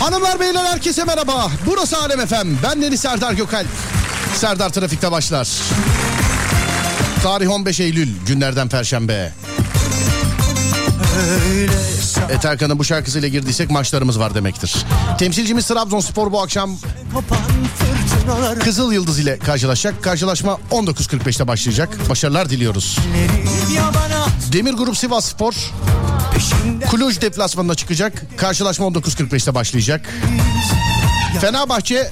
Hanımlar beyler herkese merhaba. Burası Alem Efem. Ben Deniz Serdar Gökalp. Serdar Trafik'te başlar. Tarih 15 Eylül günlerden Perşembe. Et Erkan'ın bu şarkısıyla girdiysek maçlarımız var demektir. Temsilcimiz Trabzonspor bu akşam Kızıl Yıldız ile karşılaşacak. Karşılaşma 19.45'te başlayacak. Başarılar diliyoruz. Demir Grup Sivas Spor Kluj deplasmanına çıkacak. Karşılaşma 19.45'te başlayacak. Fenerbahçe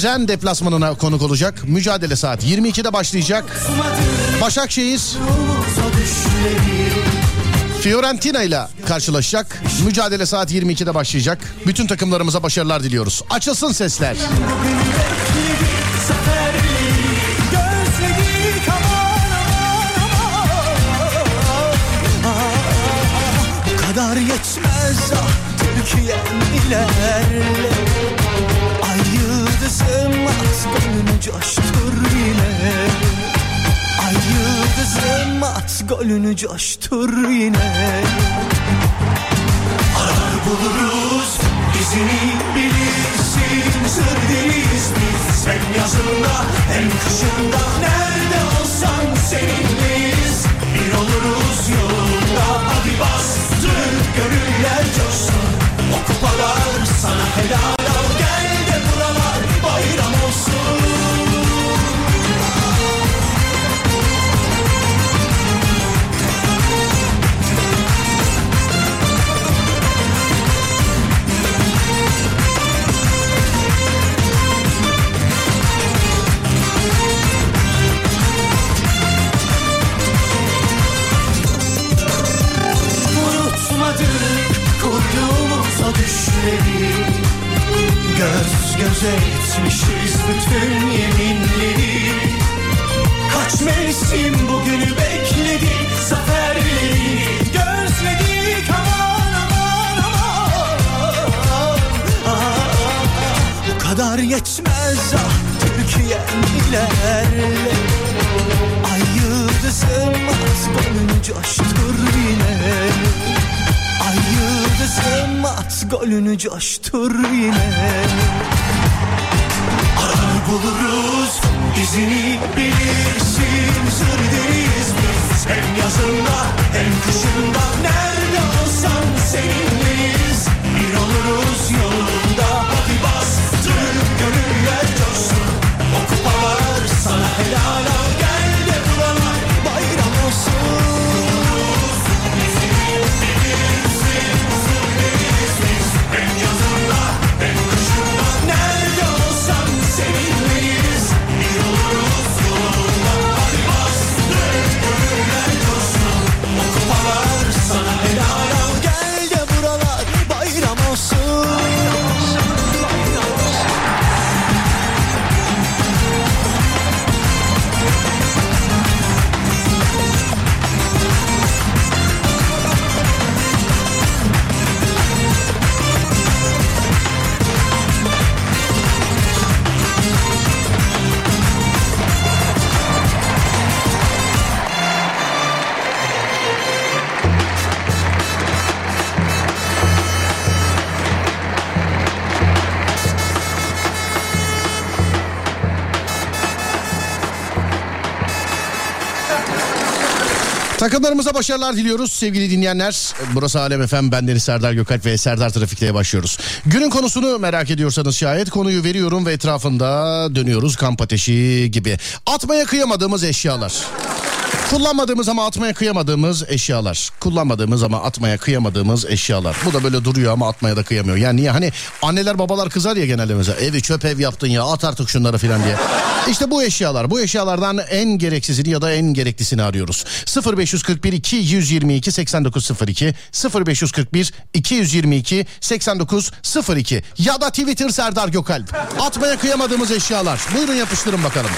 Zen deplasmanına konuk olacak. Mücadele saat 22'de başlayacak. Başakşehir Fiorentina ile karşılaşacak. Mücadele saat 22'de başlayacak. Bütün takımlarımıza başarılar diliyoruz. Açılsın sesler. kadar yetmez ah Türkiye'm ilerle Ay yıldızım at golünü coştur yine Ay yıldızım at golünü coştur yine. Arar buluruz izini bilirsin. Sır deriz biz hem yazında hem kışında. Nerede olsan seninleyiz. Bir oluruz yolunda. Hadi bastır gönüller coşsun. O kupalar sana helal Takımlarımıza başarılar diliyoruz sevgili dinleyenler. Burası Alem Efem, ben Deniz Serdar Gökalp ve Serdar Trafik'te başlıyoruz. Günün konusunu merak ediyorsanız şayet konuyu veriyorum ve etrafında dönüyoruz kamp ateşi gibi. Atmaya kıyamadığımız eşyalar. Kullanmadığımız ama atmaya kıyamadığımız eşyalar. Kullanmadığımız ama atmaya kıyamadığımız eşyalar. Bu da böyle duruyor ama atmaya da kıyamıyor. Yani niye? Hani anneler babalar kızar ya genelde mesela. Evi çöp ev yaptın ya at artık şunları filan diye. İşte bu eşyalar. Bu eşyalardan en gereksizini ya da en gereklisini arıyoruz. 0541 222 8902 0541 222 8902 ya da Twitter Serdar Gökalp. Atmaya kıyamadığımız eşyalar. Buyurun yapıştırın bakalım.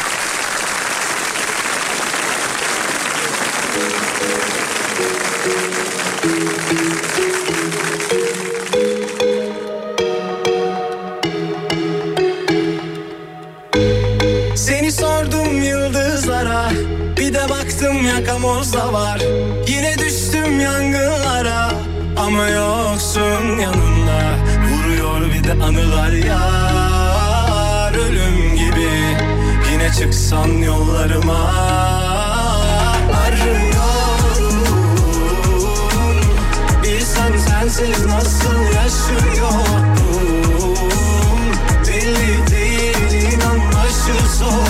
Yakamozda var. Yine düştüm yangınlara. Ama yoksun yanımda. Vuruyor bir de anılar yar Ölüm gibi. Yine çıksan yollarıma. Arıyorum Bilsen sensiz nasıl yaşıyorum Belli değil inan başı soğuk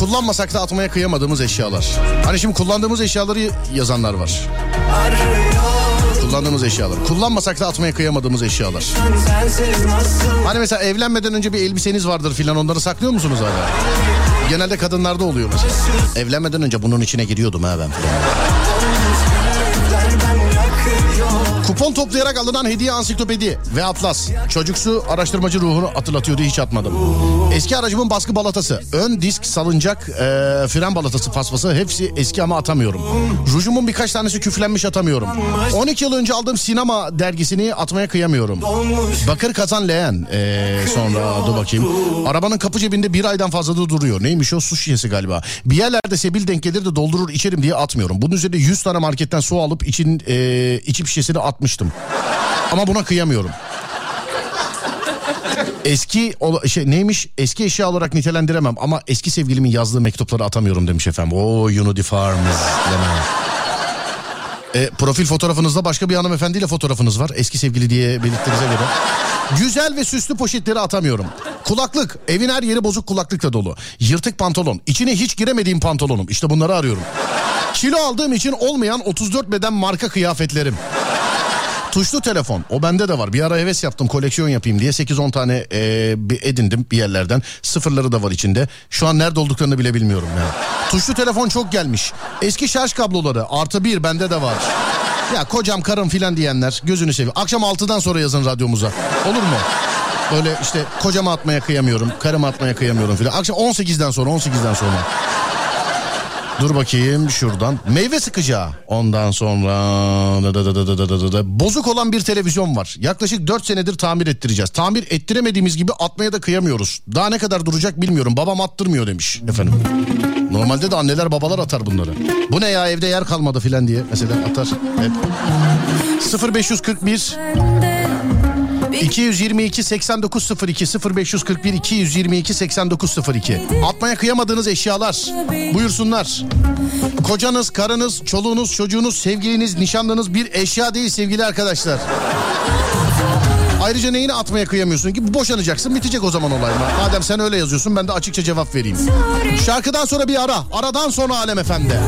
Kullanmasak da atmaya kıyamadığımız eşyalar. Hani şimdi kullandığımız eşyaları yazanlar var. Kullandığımız eşyalar. Kullanmasak da atmaya kıyamadığımız eşyalar. Hani mesela evlenmeden önce bir elbiseniz vardır filan onları saklıyor musunuz hala? Genelde kadınlarda oluyor mesela. Evlenmeden önce bunun içine giriyordum ha ben filan. Kupon toplayarak alınan hediye ansiklopedi ve atlas. Çocuksu araştırmacı ruhunu hatırlatıyordu hiç atmadım. Eski aracımın baskı balatası, ön disk salıncak, e, fren balatası paspası hepsi eski ama atamıyorum. Rujumun birkaç tanesi küflenmiş atamıyorum. 12 yıl önce aldığım sinema dergisini atmaya kıyamıyorum. Bakır kazan leğen. Ee, sonra dur bakayım. Arabanın kapı cebinde bir aydan fazla da duruyor. Neymiş o su şişesi galiba. Bir yerlerde sebil denk gelir de doldurur içerim diye atmıyorum. Bunun üzerine 100 tane marketten su alıp için e, içip şişesini atmıştım. Ama buna kıyamıyorum. Eski şey neymiş eski eşya olarak nitelendiremem ama eski sevgilimin yazdığı mektupları atamıyorum demiş efendim. Oo Unity Farms deme. E, profil fotoğrafınızda başka bir hanımefendiyle fotoğrafınız var. Eski sevgili diye belirttiğinize göre. Güzel ve süslü poşetleri atamıyorum. Kulaklık. Evin her yeri bozuk kulaklıkla dolu. Yırtık pantolon. İçine hiç giremediğim pantolonum. İşte bunları arıyorum. Kilo aldığım için olmayan 34 beden marka kıyafetlerim. Tuşlu telefon o bende de var. Bir ara heves yaptım koleksiyon yapayım diye 8-10 tane e, edindim bir yerlerden. Sıfırları da var içinde. Şu an nerede olduklarını bile bilmiyorum ya. Tuşlu telefon çok gelmiş. Eski şarj kabloları artı bir bende de var. Ya kocam karım filan diyenler gözünü seveyim. Akşam 6'dan sonra yazın radyomuza. Olur mu? Böyle işte kocama atmaya kıyamıyorum. Karıma atmaya kıyamıyorum filan. Akşam 18'den sonra 18'den sonra. Dur bakayım şuradan. Meyve sıkacağı. Ondan sonra da da da da da da da da bozuk olan bir televizyon var. Yaklaşık 4 senedir tamir ettireceğiz. Tamir ettiremediğimiz gibi atmaya da kıyamıyoruz. Daha ne kadar duracak bilmiyorum. Babam attırmıyor demiş efendim. Normalde de anneler babalar atar bunları. Bu ne ya evde yer kalmadı filan diye mesela atar hep. 0541 222 8902 0541 222 8902 Atmaya kıyamadığınız eşyalar buyursunlar. Kocanız, karınız, çoluğunuz, çocuğunuz, sevgiliniz, nişanlınız bir eşya değil sevgili arkadaşlar. Ayrıca neyini atmaya kıyamıyorsun ki? Boşanacaksın bitecek o zaman olay. Madem sen öyle yazıyorsun ben de açıkça cevap vereyim. Şarkıdan sonra bir ara. Aradan sonra Alem Efendi.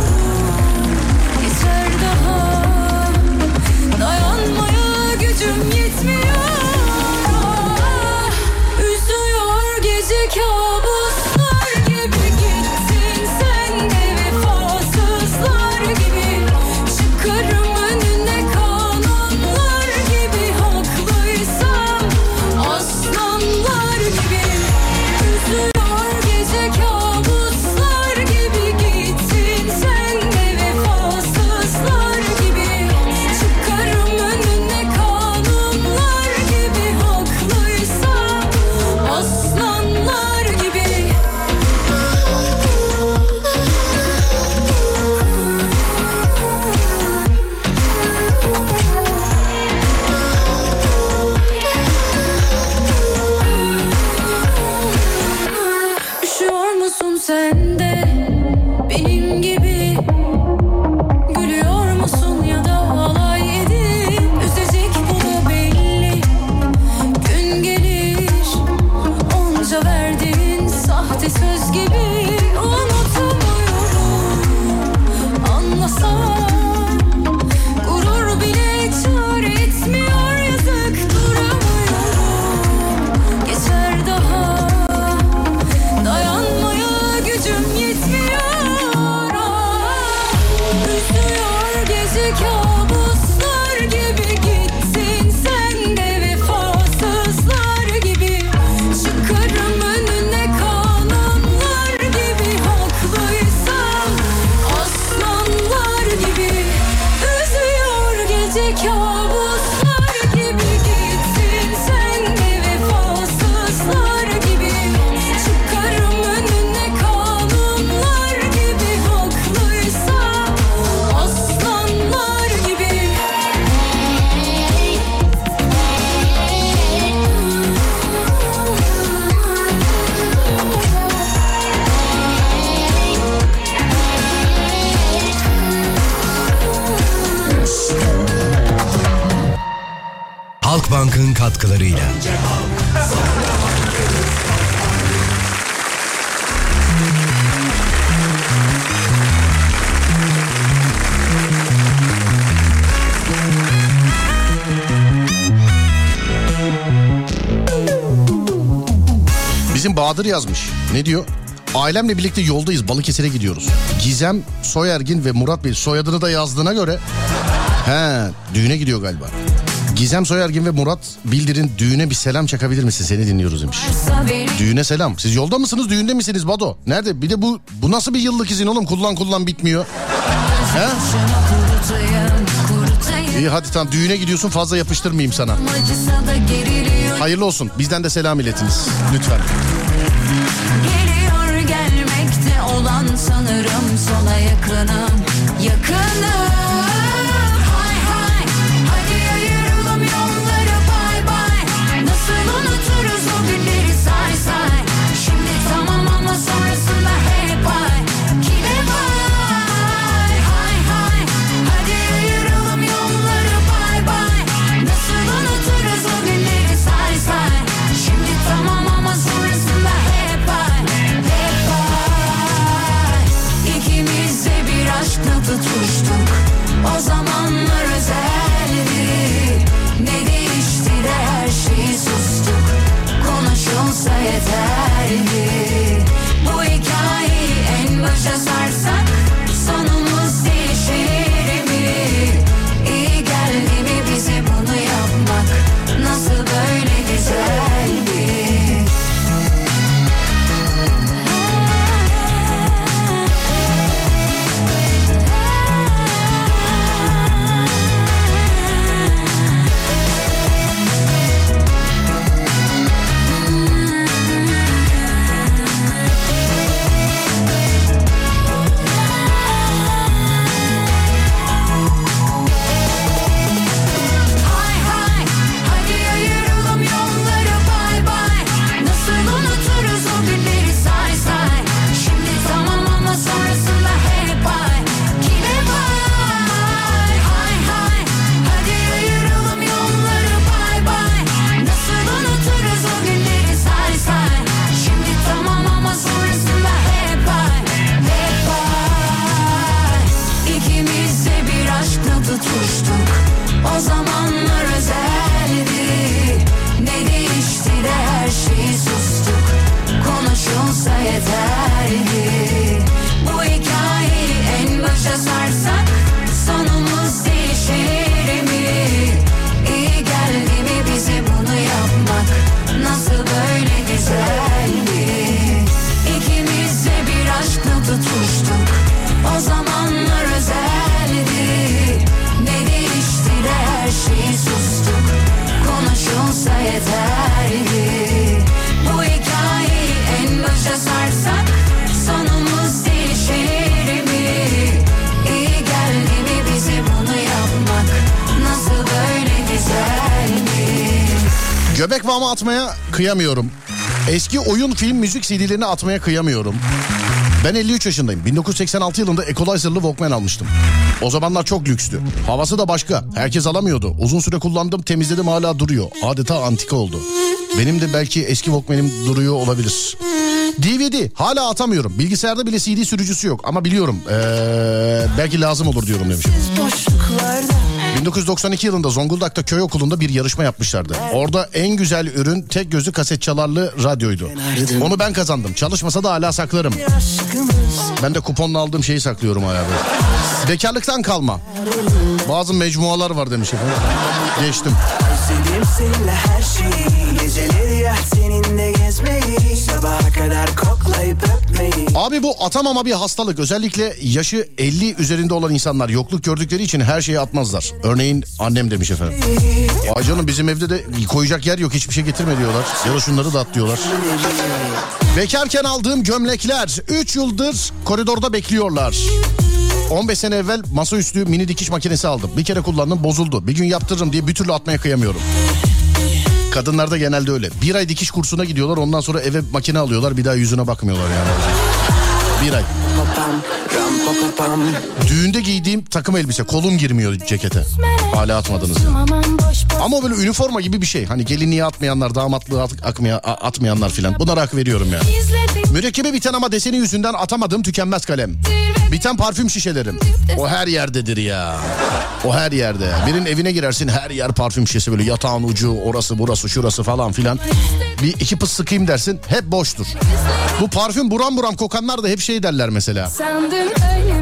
Sahte söz gibi Bahadır yazmış. Ne diyor? Ailemle birlikte yoldayız Balıkesir'e gidiyoruz. Gizem, Soyergin ve Murat Bey soyadını da yazdığına göre... He düğüne gidiyor galiba. Gizem Soyergin ve Murat Bildir'in düğüne bir selam çakabilir misin? Seni dinliyoruz demiş. Düğüne selam. Siz yolda mısınız düğünde misiniz Bado? Nerede? Bir de bu bu nasıl bir yıllık izin oğlum? Kullan kullan bitmiyor. He? İyi hadi tamam düğüne gidiyorsun fazla yapıştırmayayım sana. Hayırlı olsun. Bizden de selam iletiniz. Lütfen. Geliyor gelmekte olan sanırım sona yakınım Yakınım en başa kıyamıyorum. Eski oyun, film, müzik CD'lerini atmaya kıyamıyorum. Ben 53 yaşındayım. 1986 yılında Equalizer'lı Walkman almıştım. O zamanlar çok lükstü. Havası da başka. Herkes alamıyordu. Uzun süre kullandım, temizledim hala duruyor. Adeta antika oldu. Benim de belki eski Walkman'im duruyor olabilir. DVD hala atamıyorum. Bilgisayarda bile CD sürücüsü yok ama biliyorum. Ee, belki lazım olur diyorum demişim. 1992 yılında Zonguldak'ta köy okulunda bir yarışma yapmışlardı. Orada en güzel ürün tek gözlü kaset çalarlı radyoydu. Onu ben kazandım. Çalışmasa da hala saklarım. Ben de kuponla aldığım şeyi saklıyorum hala böyle. Bekarlıktan kalma. Bazı mecmualar var demiş efendim. Geçtim. Özledim seninle her şeyi Geceleri yat seninle gezmeyi Sabaha kadar öpmeyi Abi bu atamama bir hastalık. Özellikle yaşı 50 üzerinde olan insanlar yokluk gördükleri için her şeyi atmazlar. Örneğin annem demiş efendim. Ay canım bizim evde de koyacak yer yok hiçbir şey getirme diyorlar. Ya da şunları da at diyorlar. Bekarken aldığım gömlekler 3 yıldır koridorda bekliyorlar. 15 sene evvel masaüstü mini dikiş makinesi aldım. Bir kere kullandım bozuldu. Bir gün yaptırırım diye bir türlü atmaya kıyamıyorum. Kadınlarda genelde öyle. Bir ay dikiş kursuna gidiyorlar ondan sonra eve makine alıyorlar bir daha yüzüne bakmıyorlar yani. Bir ay. Düğünde giydiğim takım elbise kolum girmiyor cekete. Hala atmadınız. Ama böyle üniforma gibi bir şey. Hani gelinliği atmayanlar, damatlığı at- akmaya, a- atmayanlar filan. Bunlara hak veriyorum yani. İzledim Mürekkebe biten ama deseni yüzünden atamadığım tükenmez kalem. Biten parfüm şişelerim. O her yerdedir ya. O her yerde. Birinin evine girersin her yer parfüm şişesi böyle yatağın ucu orası burası şurası falan filan. Bir iki pıs sıkayım dersin hep boştur. Bu parfüm buram buram kokanlar da hep şey derler mesela.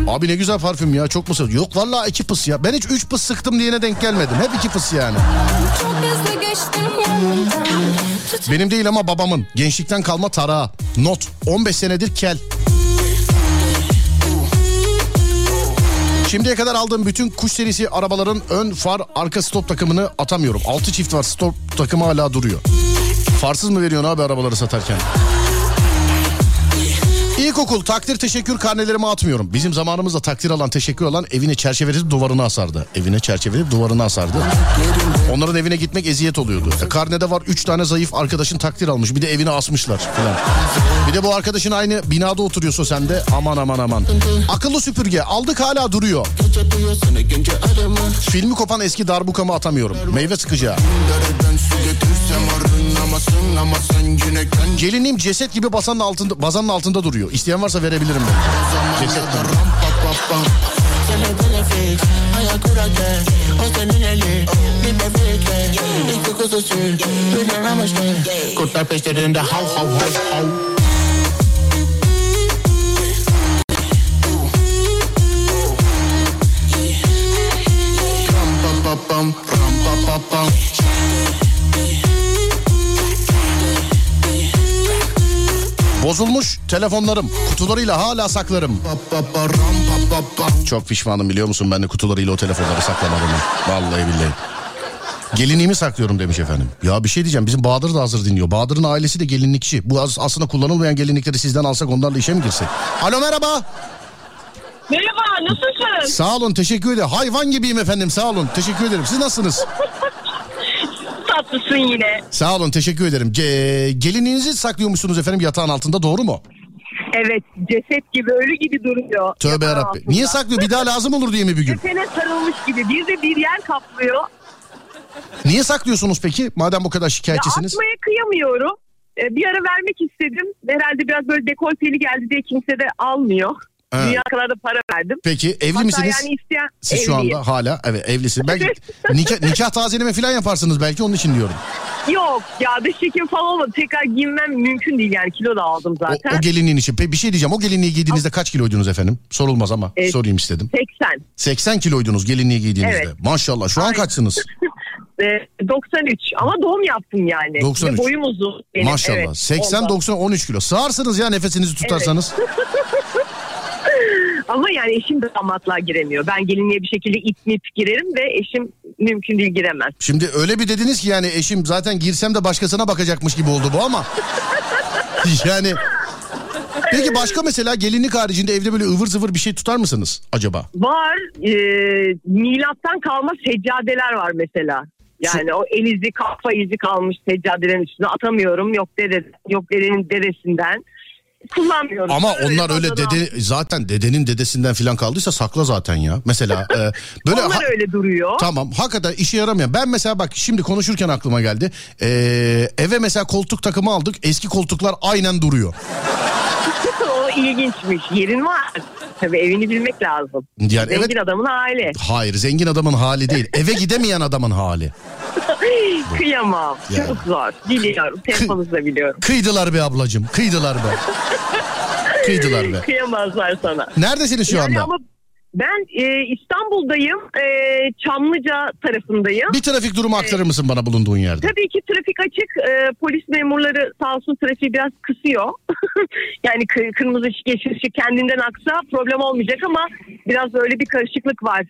Abi ne güzel parfüm ya çok mu sık? Yok vallahi iki pıs ya. Ben hiç üç pıs sıktım diyene denk gelmedim. Hep iki pıs yani. Çok hızlı geçtim yanından Tut Benim değil ama babamın. Gençlikten kalma tarağı. Not. 15 senedir kel. Şimdiye kadar aldığım bütün kuş serisi arabaların ön far arka stop takımını atamıyorum. 6 çift var stop takımı hala duruyor. Farsız mı veriyorsun abi arabaları satarken? İlkokul takdir teşekkür karnelerimi atmıyorum. Bizim zamanımızda takdir alan teşekkür alan evine çerçeveleri duvarına asardı. Evine çerçeveleri duvarına asardı. Onların evine gitmek eziyet oluyordu. E, karnede var 3 tane zayıf arkadaşın takdir almış. Bir de evine asmışlar falan. Bir de bu arkadaşın aynı binada oturuyorsa sen de aman aman aman. Akıllı süpürge aldık hala duruyor. Filmi kopan eski darbukamı atamıyorum. Meyve sıkacağı. Gelinliğim ceset gibi basanın altında, bazanın altında duruyor. İsteyen varsa verebilirim ben. Ceset. Kurtlar. Bozulmuş telefonlarım. Kutularıyla hala saklarım. Çok pişmanım biliyor musun ben de kutularıyla o telefonları saklamadığımı. Vallahi billahi. Gelinliğimi saklıyorum demiş efendim. Ya bir şey diyeceğim bizim Bahadır da hazır dinliyor. Bahadır'ın ailesi de gelinlikçi. Bu aslında kullanılmayan gelinlikleri sizden alsak onlarla işe mi girsek? Alo merhaba. Merhaba, nasılsın? Sağ olun teşekkür ederim. Hayvan gibiyim efendim sağ olun teşekkür ederim. Siz nasılsınız? Tatlısın yine. Sağ olun teşekkür ederim. Ge- gelinliğinizi saklıyormuşsunuz efendim yatağın altında doğru mu? Evet, ceset gibi, ölü gibi duruyor. Tövbe Yatağın yarabbim. altında. Niye saklıyor bir daha lazım olur diye mi bir gün? Kefene sarılmış gibi. Bir de bir yer kaplıyor. Niye saklıyorsunuz peki madem bu kadar Ya şikayetçisiniz? atmaya kıyamıyorum. Ee, bir ara vermek istedim. Herhalde biraz böyle dekolteli geldi diye kimse de almıyor. Evet. Dünya kadar da para verdim. Peki evli Hatta misiniz? yani isteyen Siz şu evliyim. anda hala evet evlisin. Belki nikah, nikah tazeleme falan yaparsınız belki onun için diyorum. Yok ya dış çekim falan olmadı. Tekrar giyinmem mümkün değil yani. Kilo da aldım O, zaten. o gelinliğin için. Peki bir şey diyeceğim. O gelinliği giydiğinizde kaç kiloydunuz efendim? Sorulmaz ama Evet. sorayım istedim. 80. 80 kiloydunuz gelinliği giydiğinizde. Evet. Maşallah. Şu an Aynen. kaçsınız? Ee, 93 ama doğum yaptım yani. 93. Ve boyum uzun. benim, Maşallah. evet, 80 ondan. 90 13 kilo. Sığarsınız ya nefesinizi tutarsanız. Ama yani eşim damatlığa giremiyor. Ben gelinliğe bir şekilde ip mip girerim ve eşim mümkün değil giremez. Şimdi öyle bir dediniz ki yani eşim zaten girsem de başkasına bakacakmış gibi oldu bu ama. yani Peki başka mesela gelinlik haricinde evde böyle ıvır zıvır bir şey tutar mısınız acaba? Var e, milattan kalma seccadeler var mesela. Yani o el izi kafa izi kalmış seccadelerin üstüne atamıyorum. Yok dede, yok dedenin dedesinden. Kullanmıyorum. Ama onlar öyle dede zaten dedenin dedesinden filan kaldıysa sakla zaten ya. Mesela e, böyle Onlar ha- öyle duruyor. Tamam hakikaten işe yaramayan. Ben mesela bak şimdi konuşurken aklıma geldi. Ee, eve mesela koltuk takımı aldık. Eski koltuklar aynen duruyor. o ilginçmiş. Yerin var. Tabii evini bilmek lazım. Yani Zengin evet adamın aile. hayır zengin adamın hali değil. Eve gidemeyen adamın hali. Kıyamam. Yani. Çok zor. Biliyorum. Temponuzda biliyorum. Kıydılar be ablacığım kıydılar be. Kıydılar be. Kıyamazlar sana. Neredesiniz şu Yani anda? ama ben e, İstanbul'dayım. E, Çamlıca tarafındayım. Bir trafik durumu aktarır mısın bana bulunduğun yerde? Tabii ki trafik açık. E, polis memurları sağ olsun trafiği biraz kısıyor. yani kı- kırmızı ışık yeşil ışık kendinden aksa problem olmayacak ama biraz öyle bir karışıklık var.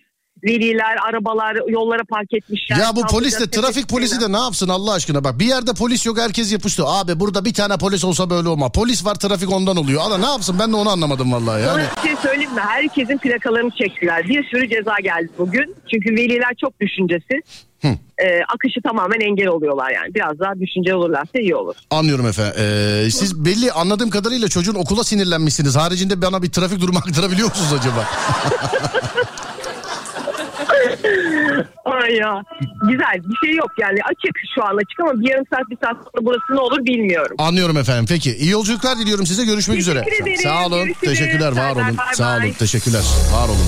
Veliler, arabalar yollara park etmişler. Ya bu polis de trafik polisi de ne yapsın Allah aşkına bak bir yerde polis yok herkes yapıştı. Abi burada bir tane polis olsa böyle olma. Polis var trafik ondan oluyor. Ana ne yapsın ben de onu anlamadım vallahi yani. Sana bir şey söyleyeyim mi? Herkesin plakalarını çektiler. Bir sürü ceza geldi bugün. Çünkü veliler çok düşüncesiz. Ee, akışı tamamen engel oluyorlar yani. Biraz daha düşünceli olurlarsa iyi olur. Anlıyorum efendim. Ee, siz belli anladığım kadarıyla çocuğun okula sinirlenmişsiniz. Haricinde bana bir trafik durumu aktarabiliyor musunuz acaba? Ay ya. Güzel bir şey yok yani. Açık şu an açık ama bir yarım saat bir saat sonra burası ne olur bilmiyorum. Anlıyorum efendim. Peki iyi yolculuklar diliyorum size. Görüşmek üzere. Teşekkür ederim. Sağ olun. Görüşürüz. Teşekkürler. Var olun. bay Sağ olun. Teşekkürler. Var olun.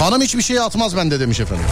Hanım hiçbir şey atmaz bende demiş efendim.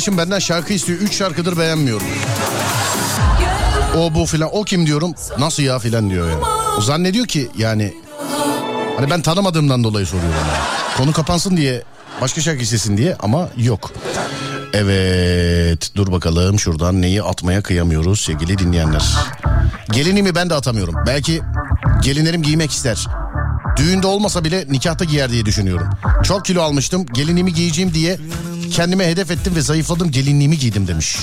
Arkadaşım benden şarkı istiyor. Üç şarkıdır beğenmiyorum. O bu filan. O kim diyorum. Nasıl ya filan diyor ya. O zannediyor ki yani hani ben tanımadığımdan dolayı soruyorum. Yani. Konu kapansın diye başka şarkı istesin diye ama yok. Evet dur bakalım şuradan neyi atmaya kıyamıyoruz sevgili dinleyenler. Gelinimi ben de atamıyorum. Belki gelinlerim giymek ister. Düğünde olmasa bile nikahta giyer diye düşünüyorum. Çok kilo almıştım. Gelinliğimi giyeceğim diye kendime hedef ettim ve zayıfladım. Gelinliğimi giydim demiş.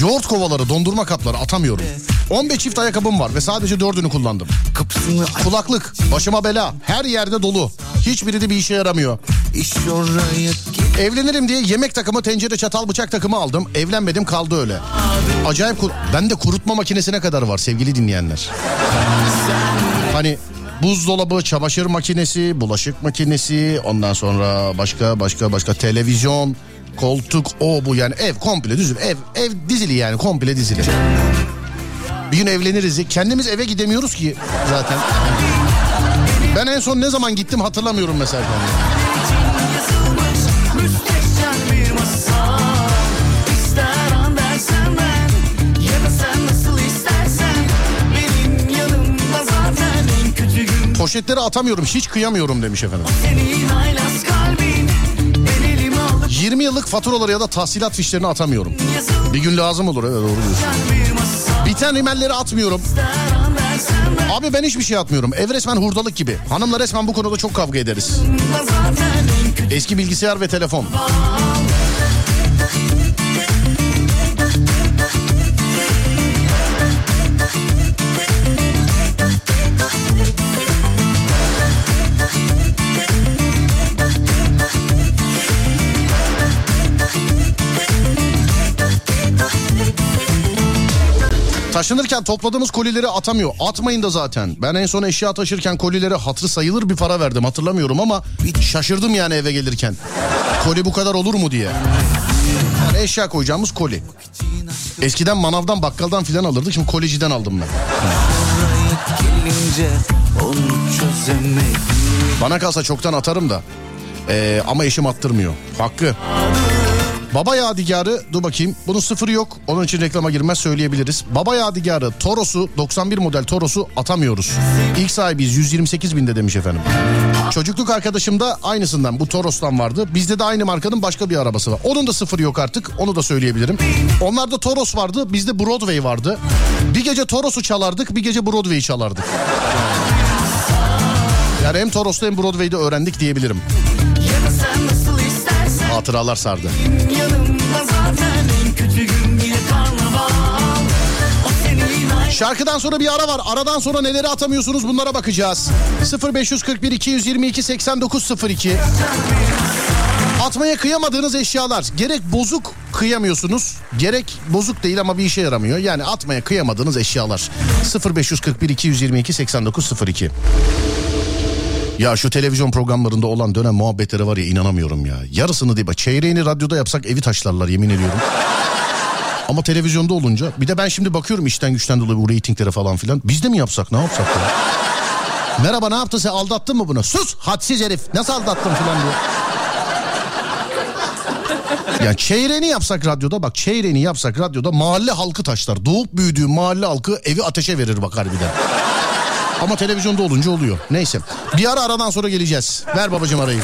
Yoğurt kovaları, dondurma kapları atamıyorum. 15 çift ayakkabım var ve sadece dördünü kullandım. Kulaklık, başıma bela, her yerde dolu. Hiçbiri de bir işe yaramıyor. Evlenirim diye yemek takımı, tencere, çatal, bıçak takımı aldım. Evlenmedim kaldı öyle. Acayip kur... Ben de kurutma makinesine kadar var sevgili dinleyenler. Hani buzdolabı, çamaşır makinesi, bulaşık makinesi, ondan sonra başka başka başka televizyon, koltuk, o bu yani ev komple düzül. Ev ev dizili yani komple dizili. Bir gün evleniriz. Kendimiz eve gidemiyoruz ki zaten. Ben en son ne zaman gittim hatırlamıyorum mesela. Poşetleri atamıyorum hiç kıyamıyorum demiş efendim. Senin haylaz kalbin El elimi alıp 20 yıllık faturaları ya da tahsilat fişlerini atamıyorum. Bir gün lazım olur evet doğru diyorsun. Biten rimelleri atmıyorum. Abi ben hiçbir şey atmıyorum. Ev resmen hurdalık gibi. Hanımla resmen bu konuda çok kavga ederiz. Eski bilgisayar ve telefon. Taşınırken topladığımız kolileri atamıyor. Atmayın da zaten. Ben en son eşya taşırken kolilere hatırı sayılır bir para verdim. Hatırlamıyorum ama şaşırdım yani eve gelirken. Koli bu kadar olur mu diye. Yani eşya koyacağımız koli. Eskiden manavdan bakkaldan filan alırdık. Şimdi koliciden aldım ben. Bana kalsa çoktan atarım da. Ee, ama eşim attırmıyor. Hakkı. Baba yadigarı dur bakayım bunun sıfırı yok onun için reklama girmez söyleyebiliriz. Baba yadigarı Toros'u 91 model Toros'u atamıyoruz. İlk sahibiyiz 128 binde demiş efendim. Çocukluk arkadaşım da aynısından bu Toros'tan vardı. Bizde de aynı markanın başka bir arabası var. Onun da sıfırı yok artık onu da söyleyebilirim. Onlarda Toros vardı bizde Broadway vardı. Bir gece Toros'u çalardık bir gece Broadway'i çalardık. Yani hem Toros'ta hem Broadway'de öğrendik diyebilirim. Senin haylaz Şarkıdan sonra bir ara var. Aradan sonra neleri atamıyorsunuz bunlara bakacağız. 0541 222 8902 Atmaya kıyamadığınız eşyalar. Gerek bozuk kıyamıyorsunuz. Gerek bozuk değil ama bir işe yaramıyor. Yani atmaya kıyamadığınız eşyalar. 0541 222 8902 ya şu televizyon programlarında olan dönem muhabbetlere var ya inanamıyorum ya. Yarısını değil bak çeyreğini radyoda yapsak evi taşlarlar yemin ediyorum. Ama televizyonda olunca bir de ben şimdi bakıyorum işten güçten dolayı bu reytinglere falan filan. Biz de mi yapsak ne yapsak ya? Merhaba ne yaptın sen aldattın mı bunu? Sus hadsiz herif nasıl aldattın filan diye. Ya çeyreğini yapsak radyoda bak çeyreğini yapsak radyoda mahalle halkı taşlar. Doğup büyüdüğü mahalle halkı evi ateşe verir bak harbiden. Ama televizyonda olunca oluyor. Neyse. Bir ara aradan sonra geleceğiz. Ver babacığım arayı.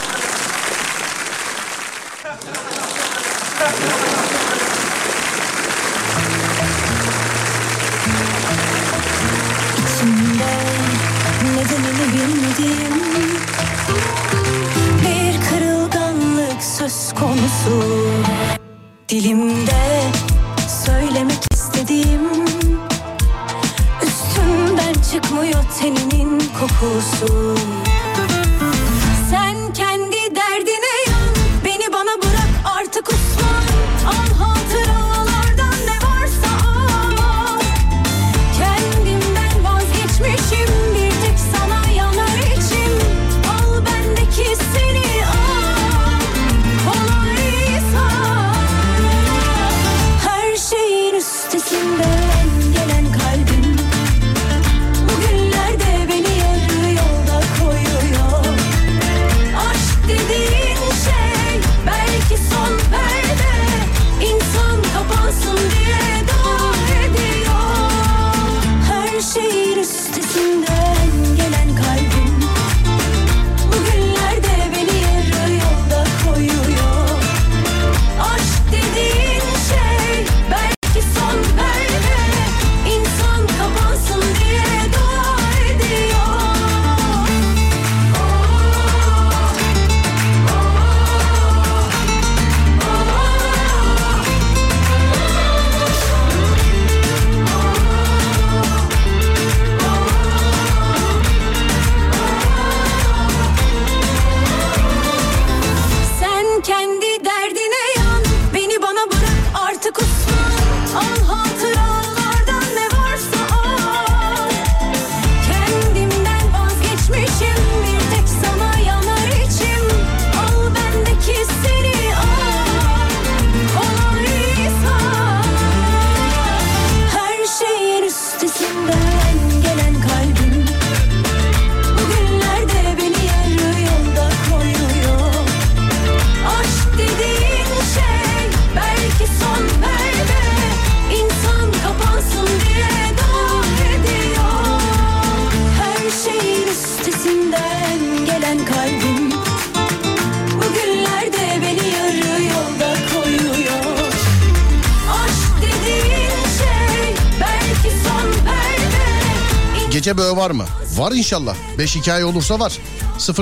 Var inşallah. Beş hikaye olursa var.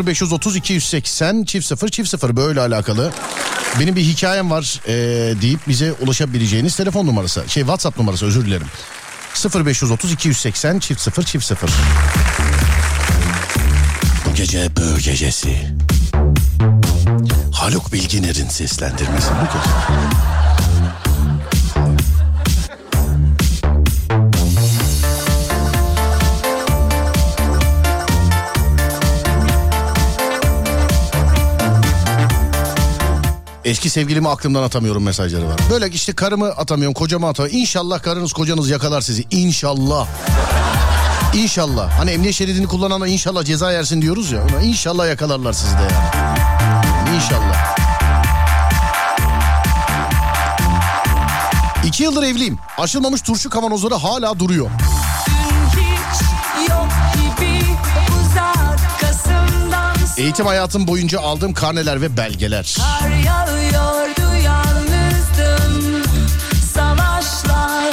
0530 280 çift 0 çift 0 böyle alakalı. Benim bir hikayem var ee, deyip bize ulaşabileceğiniz telefon numarası. Şey WhatsApp numarası özür dilerim. 0530 280 çift 0 çift 0. Bu gece böğ gecesi. Haluk Bilginer'in seslendirmesi bu kez. Eski sevgilimi aklımdan atamıyorum mesajları var. Böyle işte karımı atamıyorum, kocamı atamıyorum. İnşallah karınız kocanız yakalar sizi. İnşallah. İnşallah. Hani emniyet şeridini kullanana inşallah ceza yersin diyoruz ya. Ona inşallah yakalarlar sizi de yani. İnşallah. İki yıldır evliyim. Açılmamış turşu kavanozları hala duruyor. Eğitim hayatım boyunca aldığım karneler ve belgeler. Kar yağıyordu yalnızdım Savaşlar,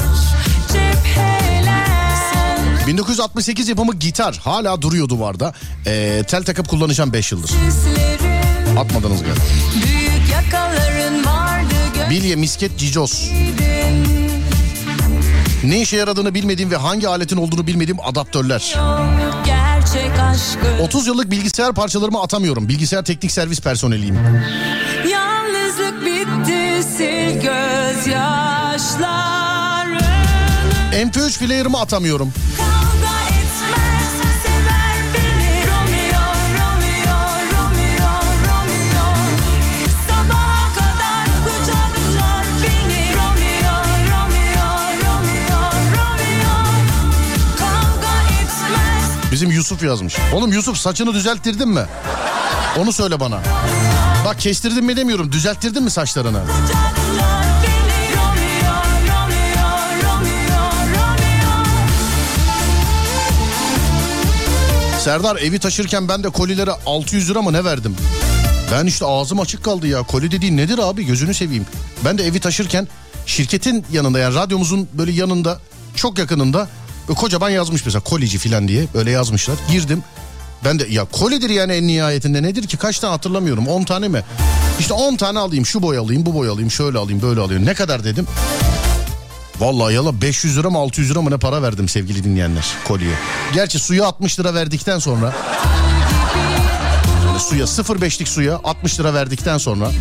cepheler 1968 yapımı gitar hala duruyor duvarda. Ee, tel takıp kullanacağım 5 yıldır. Sislerim, Atmadınız galiba. büyük yakaların vardı Bilye, misket, cicos. Ne işe yaradığını bilmediğim ve hangi aletin olduğunu bilmediğim adaptörler. Aşkı 30 yıllık bilgisayar parçalarımı atamıyorum. Bilgisayar teknik servis personeliyim. Yalnızlık bitti sil gözyaşlarını MP3 player'ımı atamıyorum. Kavga Bizim Yusuf yazmış. Oğlum Yusuf saçını düzelttirdin mi? Onu söyle bana. Bak kestirdin mi demiyorum. Düzelttirdin mi saçlarını? Serdar evi taşırken ben de kolilere 600 lira mı ne verdim? Ben işte ağzım açık kaldı ya. Koli dediğin nedir abi gözünü seveyim. Ben de evi taşırken şirketin yanında yani radyomuzun böyle yanında çok yakınında böyle kocaman yazmış mesela kolici falan diye böyle yazmışlar. Girdim. Ben de ya kolidir yani en nihayetinde nedir ki kaç tane hatırlamıyorum 10 tane mi? İşte 10 tane alayım şu boy alayım bu boy alayım şöyle alayım böyle alayım ne kadar dedim. Vallahi yala 500 lira mı 600 lira mı ne para verdim sevgili dinleyenler kolye. Gerçi suya 60 lira verdikten sonra yani suya 0.5'lik suya 60 lira verdikten sonra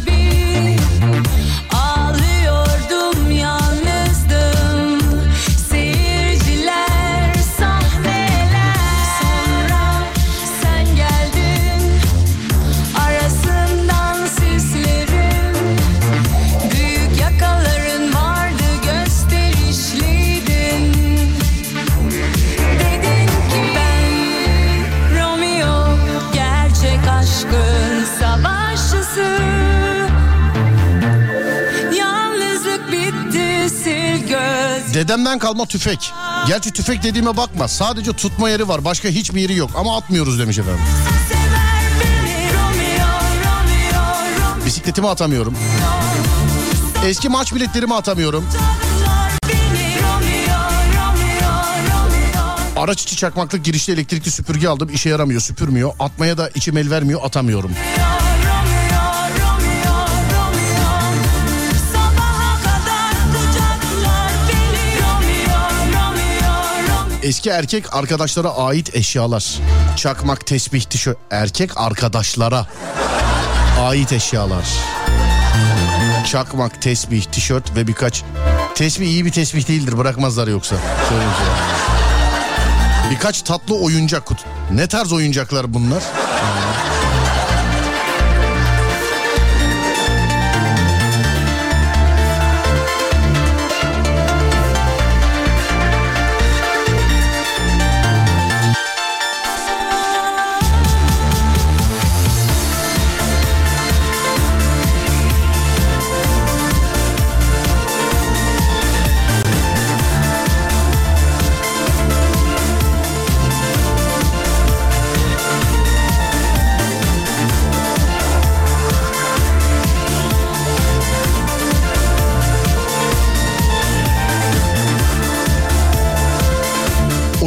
Dedemden kalma tüfek. Gerçi tüfek dediğime bakma. Sadece tutma yeri var. Başka hiçbir yeri yok. Ama atmıyoruz demiş efendim. Bisikletimi atamıyorum. Eski maç biletlerimi atamıyorum. Araç içi çakmaklık girişli elektrikli süpürge aldım. İşe yaramıyor, süpürmüyor. Atmaya da içim el vermiyor, atamıyorum. Romeo, Eski erkek arkadaşlara ait eşyalar. Çakmak, tesbih, tişört. Erkek arkadaşlara ait eşyalar. Çakmak, tesbih, tişört ve birkaç... Tesbih iyi bir tesbih değildir bırakmazlar yoksa. Söyleyeyim. Birkaç tatlı oyuncak kut. Ne tarz oyuncaklar bunlar?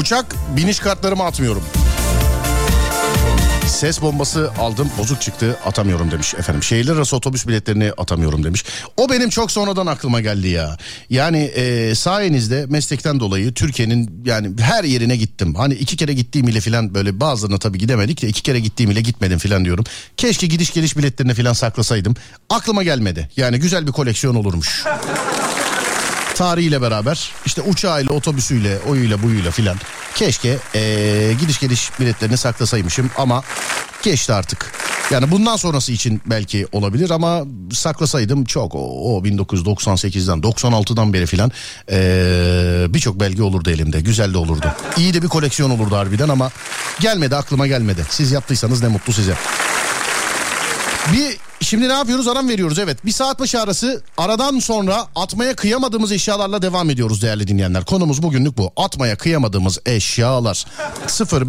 Uçak Biniş kartlarımı atmıyorum. Ses bombası aldım bozuk çıktı atamıyorum demiş efendim. Şehirler arası otobüs biletlerini atamıyorum demiş. O benim çok sonradan aklıma geldi ya. Yani e, sayenizde meslekten dolayı Türkiye'nin yani her yerine gittim. Hani iki kere gittiğim ile filan böyle bazılarına tabii gidemedik de iki kere gittiğim ile gitmedim filan diyorum. Keşke gidiş geliş biletlerini filan saklasaydım. Aklıma gelmedi. Yani güzel bir koleksiyon olurmuş tarihiyle beraber işte uçağıyla otobüsüyle oyuyla buyuyla filan keşke eee, gidiş geliş biletlerini saklasaymışım ama geçti artık. Yani bundan sonrası için belki olabilir ama saklasaydım çok o, o 1998'den 96'dan beri filan eee, birçok belge olurdu elimde güzel de olurdu. İyi de bir koleksiyon olurdu harbiden ama gelmedi aklıma gelmedi. Siz yaptıysanız ne mutlu size. Bir şimdi ne yapıyoruz? Aram veriyoruz evet. Bir saat başı arası aradan sonra atmaya kıyamadığımız eşyalarla devam ediyoruz değerli dinleyenler. Konumuz bugünlük bu. Atmaya kıyamadığımız eşyalar.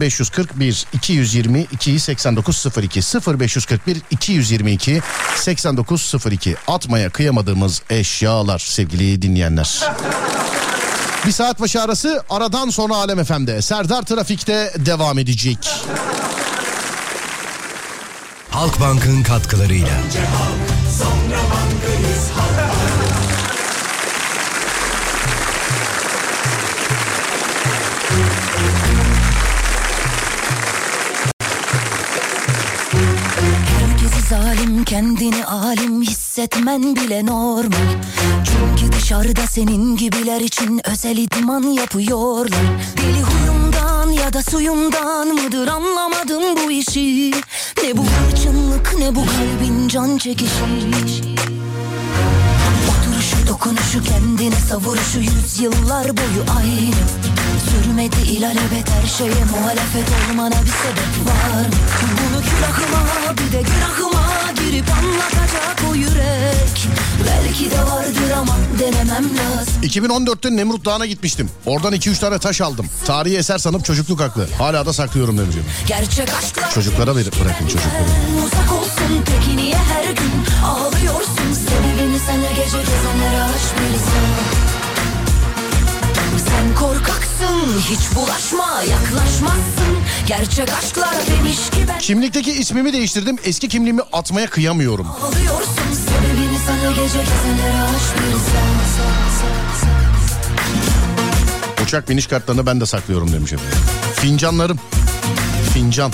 0541 222 8902 0541 222 8902 atmaya kıyamadığımız eşyalar sevgili dinleyenler. Bir saat başı arası aradan sonra Alem FM'de Serdar Trafik'te devam edecek. Halkbank'ın katkılarıyla. Herkesi zalim kendini alim hissetmen bile normal. Çünkü dışarıda senin gibiler için özel idman yapıyorlar. Deli huyumdan ya da suyumdan mıdır anlamadım bu işi Ne bu hırçınlık ne bu kalbin can çekişi? Oturuşu dokunuşu kendine savuruşu yüzyıllar boyu aynı. Sürmedi ilelebet her şeye muhalefet olmana bir sebep var? Bunu külahıma bir de günahıma girip anlatacak o yürek Belki de vardır ama denemem lazım 2014'te Nemrut Dağı'na gitmiştim. Oradan 2-3 tane taş aldım. Tarihi eser sanıp çocukluk haklı. Hala da saklıyorum demişim. Gerçek aşklar Çocuklara verin bırakın çocukları. Uzak olsun peki niye her gün ağlıyorsun Sebebini senle gece gezenlere bilsen hiç bulaşma yaklaşmazsın Gerçek aşklar demiş ki ben Kimlikteki ismimi değiştirdim. Eski kimliğimi atmaya kıyamıyorum. ağlıyorsun Sebebini senle gece gezenlere Uçak biniş kartlarını ben de saklıyorum demişim. Fincanlarım. Fincan.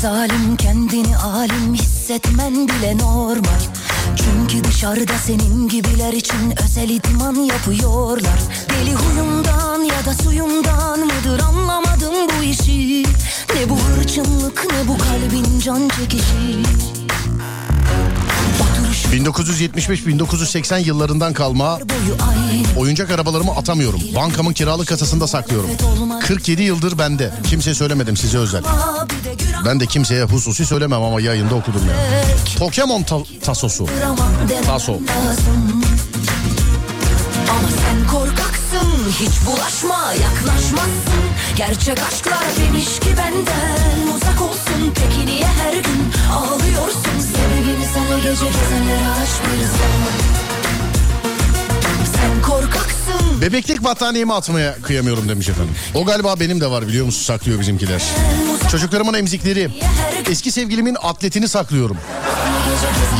Zalim kendini alim hissetmen bile normal. Çünkü dışarıda senin gibiler için özel idman yapıyorlar. Deli huyumdan ya da suyumdan mıdır anlamadım bu işi. Ne bu hırçınlık ne bu kalbin can çekişi 1975-1980 yıllarından kalma oyuncak arabalarımı atamıyorum. Bankamın kiralık kasasında saklıyorum. 47 yıldır bende. Kimseye söylemedim size özel. Ben de kimseye hususi söylemem ama yayında okudum ya. Pokemon ta- tasosu. Taso. Ama sen hiç bulaşma yaklaşmazsın Gerçek aşklar demiş ki benden uzak olsun Peki niye her gün ağlıyorsun Sebebini sana gece gezenlere aç bir zaman Sen korkaksın Bebeklik battaniyemi atmaya kıyamıyorum demiş efendim. O galiba benim de var biliyor musun saklıyor bizimkiler. Çocuklarımın emzikleri. Eski sevgilimin atletini saklıyorum.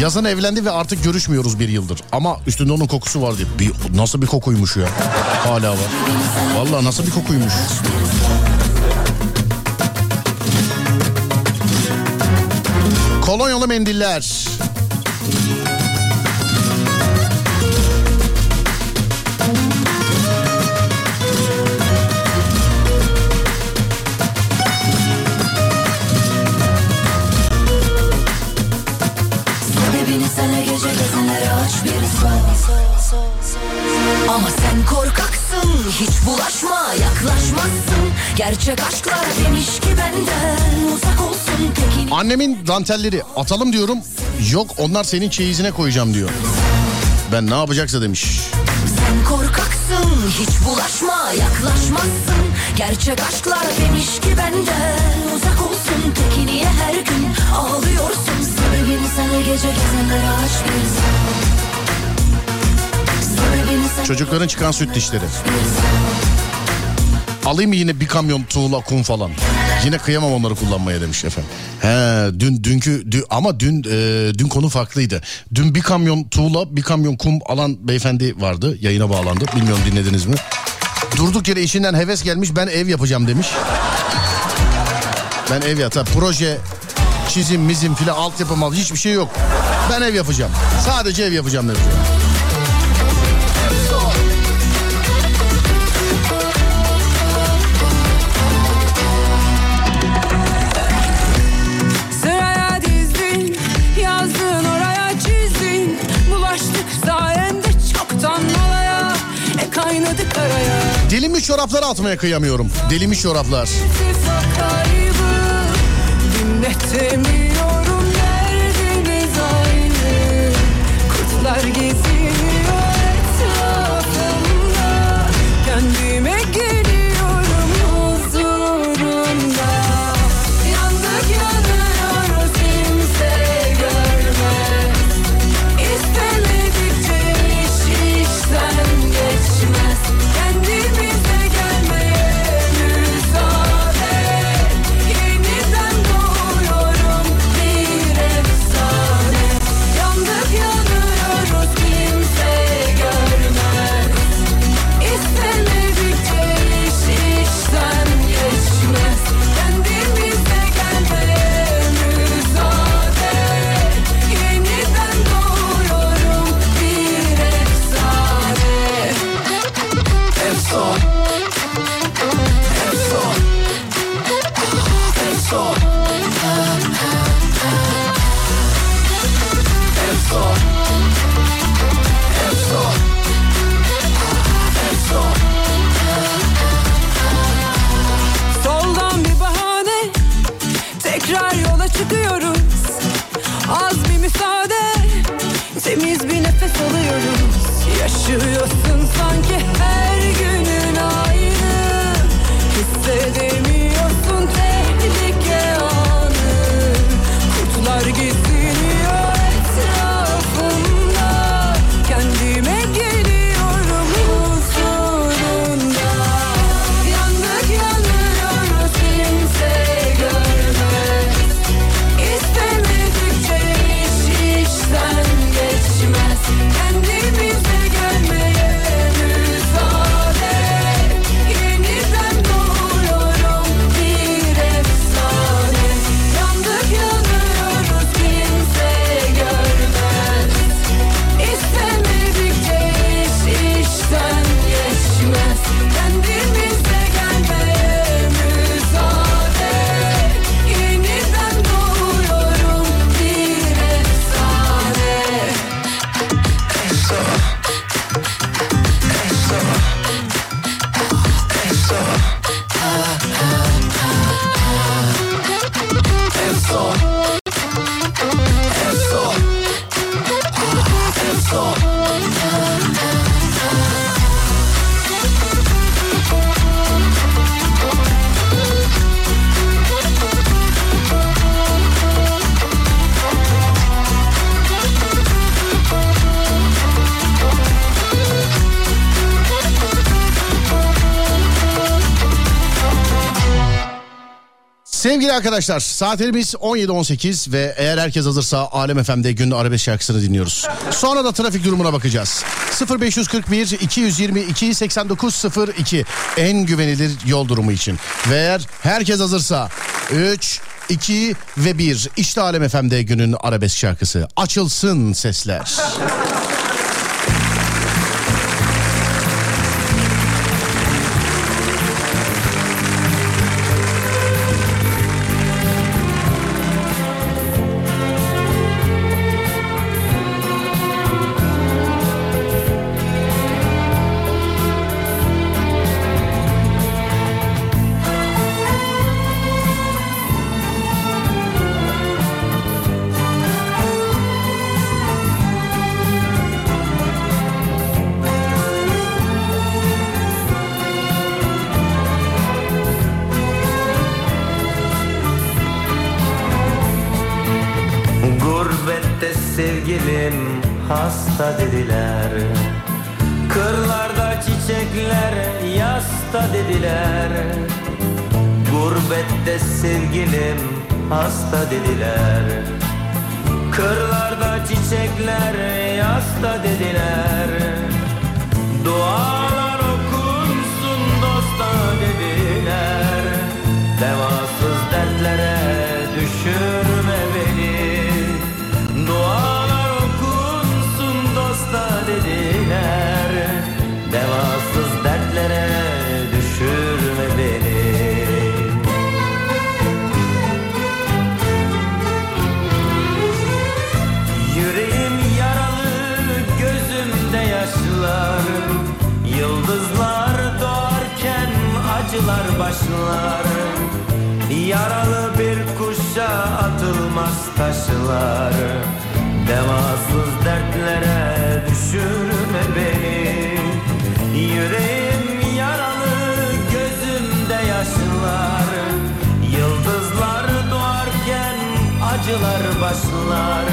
Yazın evlendi ve artık görüşmüyoruz bir yıldır. Ama üstünde onun kokusu var diye. Bir, nasıl bir kokuymuş ya. Hala var. Vallahi nasıl bir kokuymuş. Kolonyalı mendiller. Ama sen korkaksın hiç bulaşma yaklaşmazsın Gerçek aşklar demiş ki benden uzak olsun Peki Annemin dantelleri atalım diyorum. Yok onlar senin çeyizine koyacağım diyor. Ben ne yapacaksa demiş. sen korkaksın hiç bulaşma yaklaşmazsın Gerçek aşklar demiş ki benden uzak olsun Peki niye her gün ağlıyorsun beni sen gece gezenlere aç bir sen Çocukların çıkan süt dişleri. Alayım yine bir kamyon tuğla kum falan? Yine kıyamam onları kullanmaya demiş efendim. He dün dünkü dü- ama dün e, dün konu farklıydı. Dün bir kamyon tuğla bir kamyon kum alan beyefendi vardı yayına bağlandı. Bilmiyorum dinlediniz mi? Durduk yere işinden heves gelmiş ben ev yapacağım demiş. Ben ev yata proje çizim mizim filan altyapı mal hiçbir şey yok. Ben ev yapacağım. Sadece ev yapacağım demiş. Delinmiş çorapları atmaya kıyamıyorum. Delinmiş çoraplar. Dinletemiyorum derdimiz aynı Kurtlar geziniyor arkadaşlar saatlerimiz 17.18 ve eğer herkes hazırsa Alem FM'de günün arabesk şarkısını dinliyoruz. Sonra da trafik durumuna bakacağız. 0541 222 8902 en güvenilir yol durumu için. Ve eğer herkes hazırsa 3, 2 ve 1 işte Alem FM'de günün arabesk şarkısı. Açılsın sesler. Acılar başlar Yaralı bir kuşa atılmaz taşlar. Devasız dertlere düşürme beni. Yüreğim yaralı, gözümde yaşlar. Yıldızlar doğarken acılar başlar.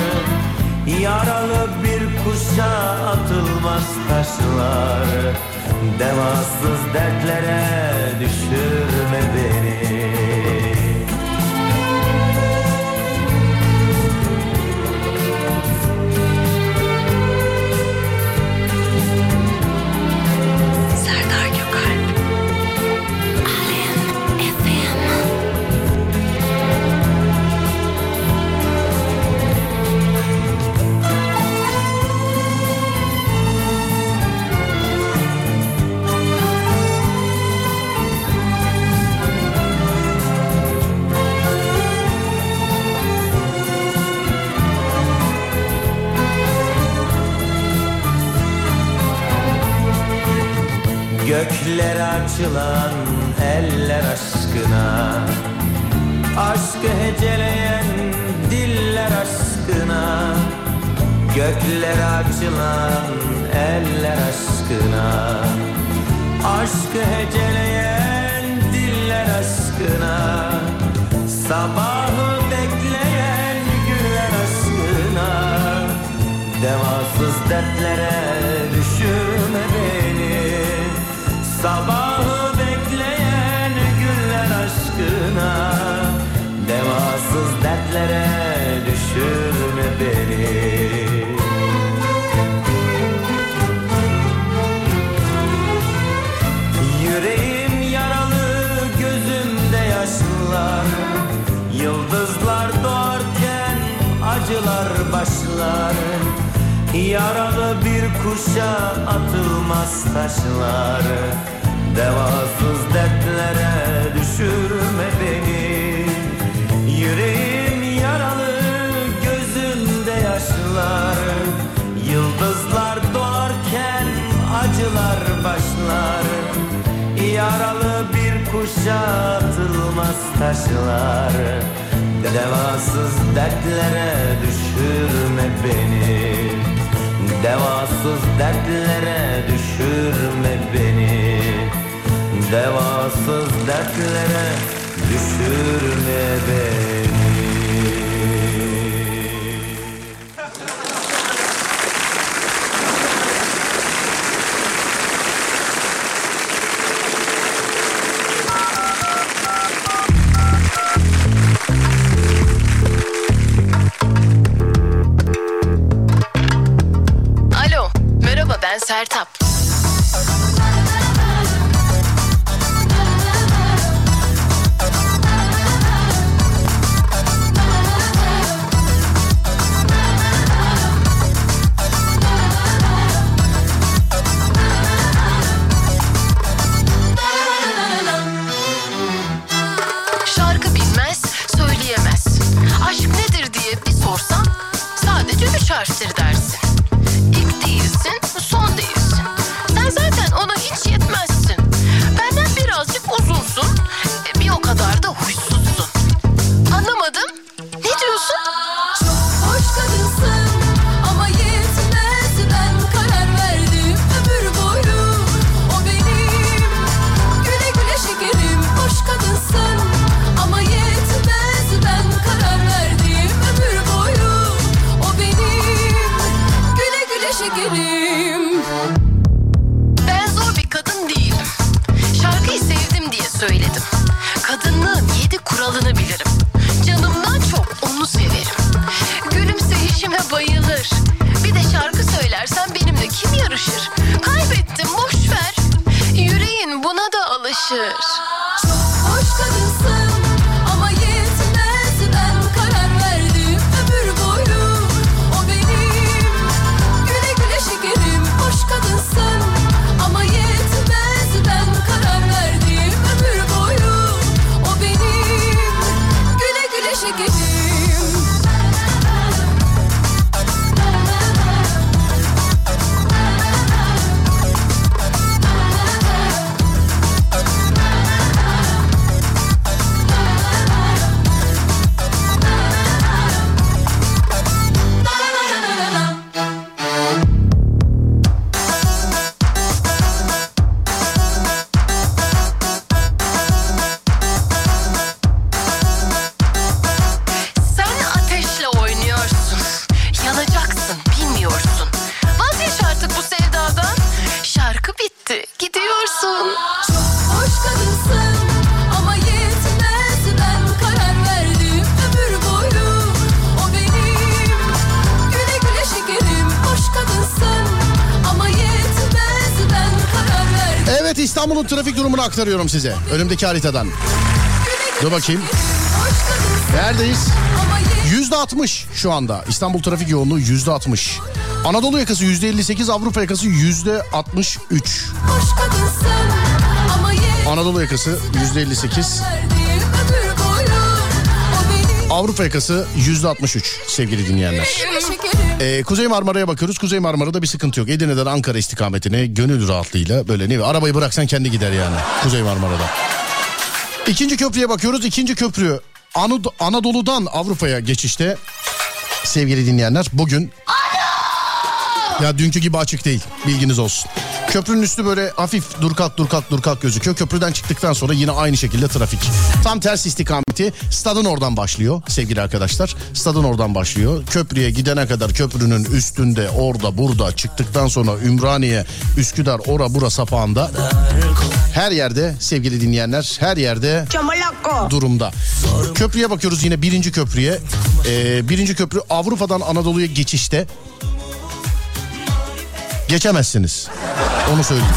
Yaralı bir kuşa atılmaz taşlar. Devasız dertlere düşürme beni Gökler açılan eller aşkına. Aşkı heceleyen diller aşkına. Gökler açılan eller aşkına. Aşkı heceleyen diller aşkına. Sabahı bekleyen güller aşkına. Devasız dertlere Sabahı bekleyen güller aşkına Devasız dertlere düşürme beni. Yüreğim yaralı, gözümde yaşlar Yıldızlar doğarken acılar başlar. Yaralı bir kuşa atılmaz taşlar Devasız dertlere düşürme beni. Yüreğim yaralı, gözümde yaşlar. Yıldızlar doğarken acılar başlar. Yaralı bir kuşa atılmaz taşlar. Devasız dertlere düşürme beni. Devasız dertlere düşürme beni Devasız dertlere düşürme beni İstanbul'un trafik durumunu aktarıyorum size. Önümdeki haritadan. Dur bakayım. Neredeyiz? Yüzde 60 şu anda. İstanbul trafik yoğunluğu yüzde 60. Anadolu yakası yüzde 58, Avrupa yakası yüzde 63. hoş kadınsın ama yetmez Anadolu yakası yüzde 58, verdim ömür boyu o benim Avrupa yakası yüzde 63 sevgili dinleyenler. Ee, Kuzey Marmara'ya bakıyoruz. Kuzey Marmara'da bir sıkıntı yok. Edirne'den Ankara istikametine gönül rahatlığıyla böyle ne arabayı bıraksan kendi gider yani Kuzey Marmara'da. İkinci köprüye bakıyoruz. İkinci köprü Anad- Anadolu'dan Avrupa'ya geçişte sevgili dinleyenler bugün ya dünkü gibi açık değil bilginiz olsun. Köprünün üstü böyle hafif dur kalk dur kalk dur kalk gözüküyor. Köprüden çıktıktan sonra yine aynı şekilde trafik. Tam ters istikameti stadın oradan başlıyor sevgili arkadaşlar. Stadın oradan başlıyor. Köprüye gidene kadar köprünün üstünde orada burada çıktıktan sonra Ümraniye, Üsküdar, ora bura sapağında her yerde sevgili dinleyenler her yerde durumda. Köprüye bakıyoruz yine birinci köprüye. Ee, birinci köprü Avrupa'dan Anadolu'ya geçişte geçemezsiniz. Onu söyleyeyim.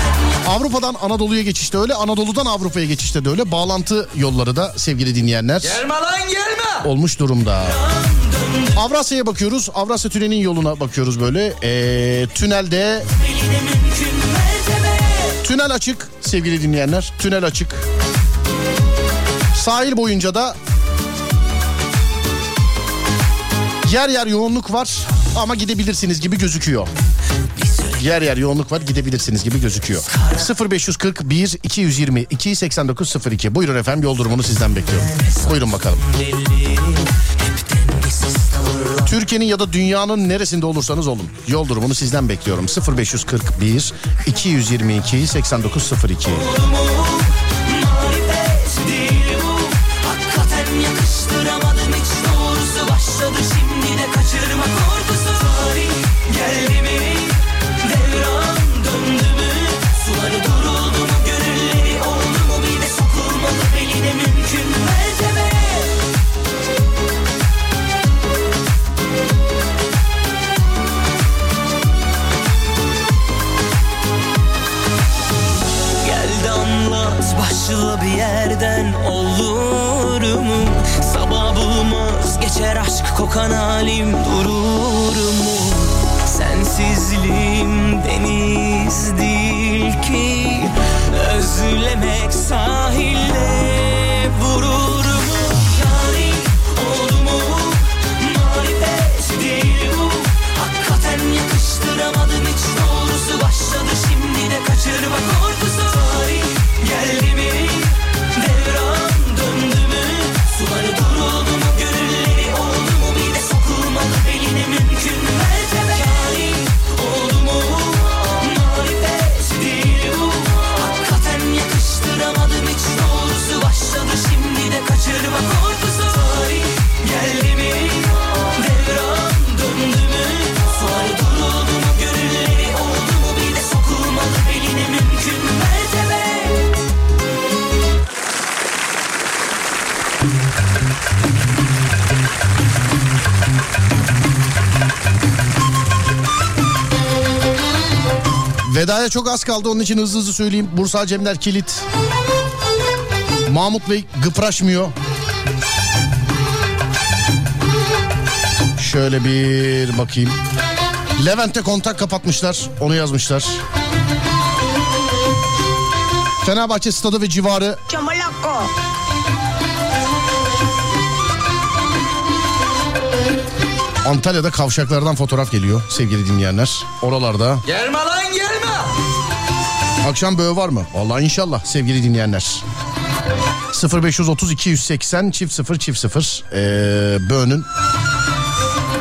Avrupa'dan Anadolu'ya geçişte öyle, Anadolu'dan Avrupa'ya geçişte de öyle. Bağlantı yolları da sevgili dinleyenler Gelme lan gelme. olmuş durumda. Avrasya'ya bakıyoruz. Avrasya Tüneli'nin yoluna bakıyoruz böyle. Ee, tünelde Tünel açık sevgili dinleyenler. Tünel açık. Sahil boyunca da yer yer yoğunluk var ama gidebilirsiniz gibi gözüküyor. Yer yer yoğunluk var gidebilirsiniz gibi gözüküyor. 0541 220 289 02 buyurun efendim yol durumunu sizden bekliyorum. Buyurun bakalım. Türkiye'nin ya da dünyanın neresinde olursanız olun. Yol durumunu sizden bekliyorum. 0541 222 8902. Marifet kokan halim durur mu? Sensizliğim deniz değil ki Özlemek sahile Vedaya çok az kaldı onun için hızlı hızlı söyleyeyim. Bursa Cemler Kilit. Mahmut Bey gıpraşmıyor. Şöyle bir bakayım. Levent'te kontak kapatmışlar. Onu yazmışlar. Fenerbahçe stadı ve civarı Çamalakko. Antalya'da kavşaklardan fotoğraf geliyor sevgili dinleyenler. Oralarda. Gelme lan. Akşam böğü var mı? Vallahi inşallah sevgili dinleyenler. 0530 280 çift 0 çift 0 ee, böğünün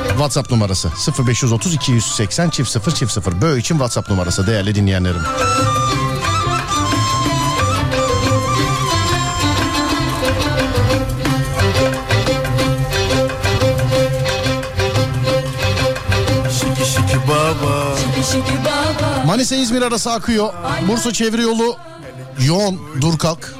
WhatsApp numarası 0530 280 çift 0 çift 0 böğü için WhatsApp numarası değerli dinleyenlerim. Manisa İzmir arası akıyor. Bursa çevre yolu yoğun dur kalk.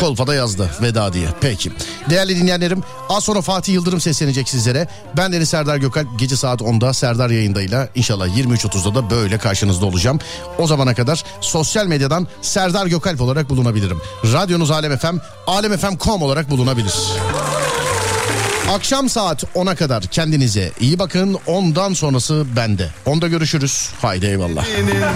Kolpada yazdı veda diye. Peki. Değerli dinleyenlerim az sonra Fatih Yıldırım seslenecek sizlere. Ben Deniz Serdar Gökalp gece saat 10'da Serdar yayındayla inşallah 23.30'da da böyle karşınızda olacağım. O zamana kadar sosyal medyadan Serdar Gökalp olarak bulunabilirim. Radyonuz Alem FM, alemfm.com olarak bulunabilir. Akşam saat 10'a kadar kendinize iyi bakın. Ondan sonrası bende. Onda görüşürüz. Haydi eyvallah. Senin uğruna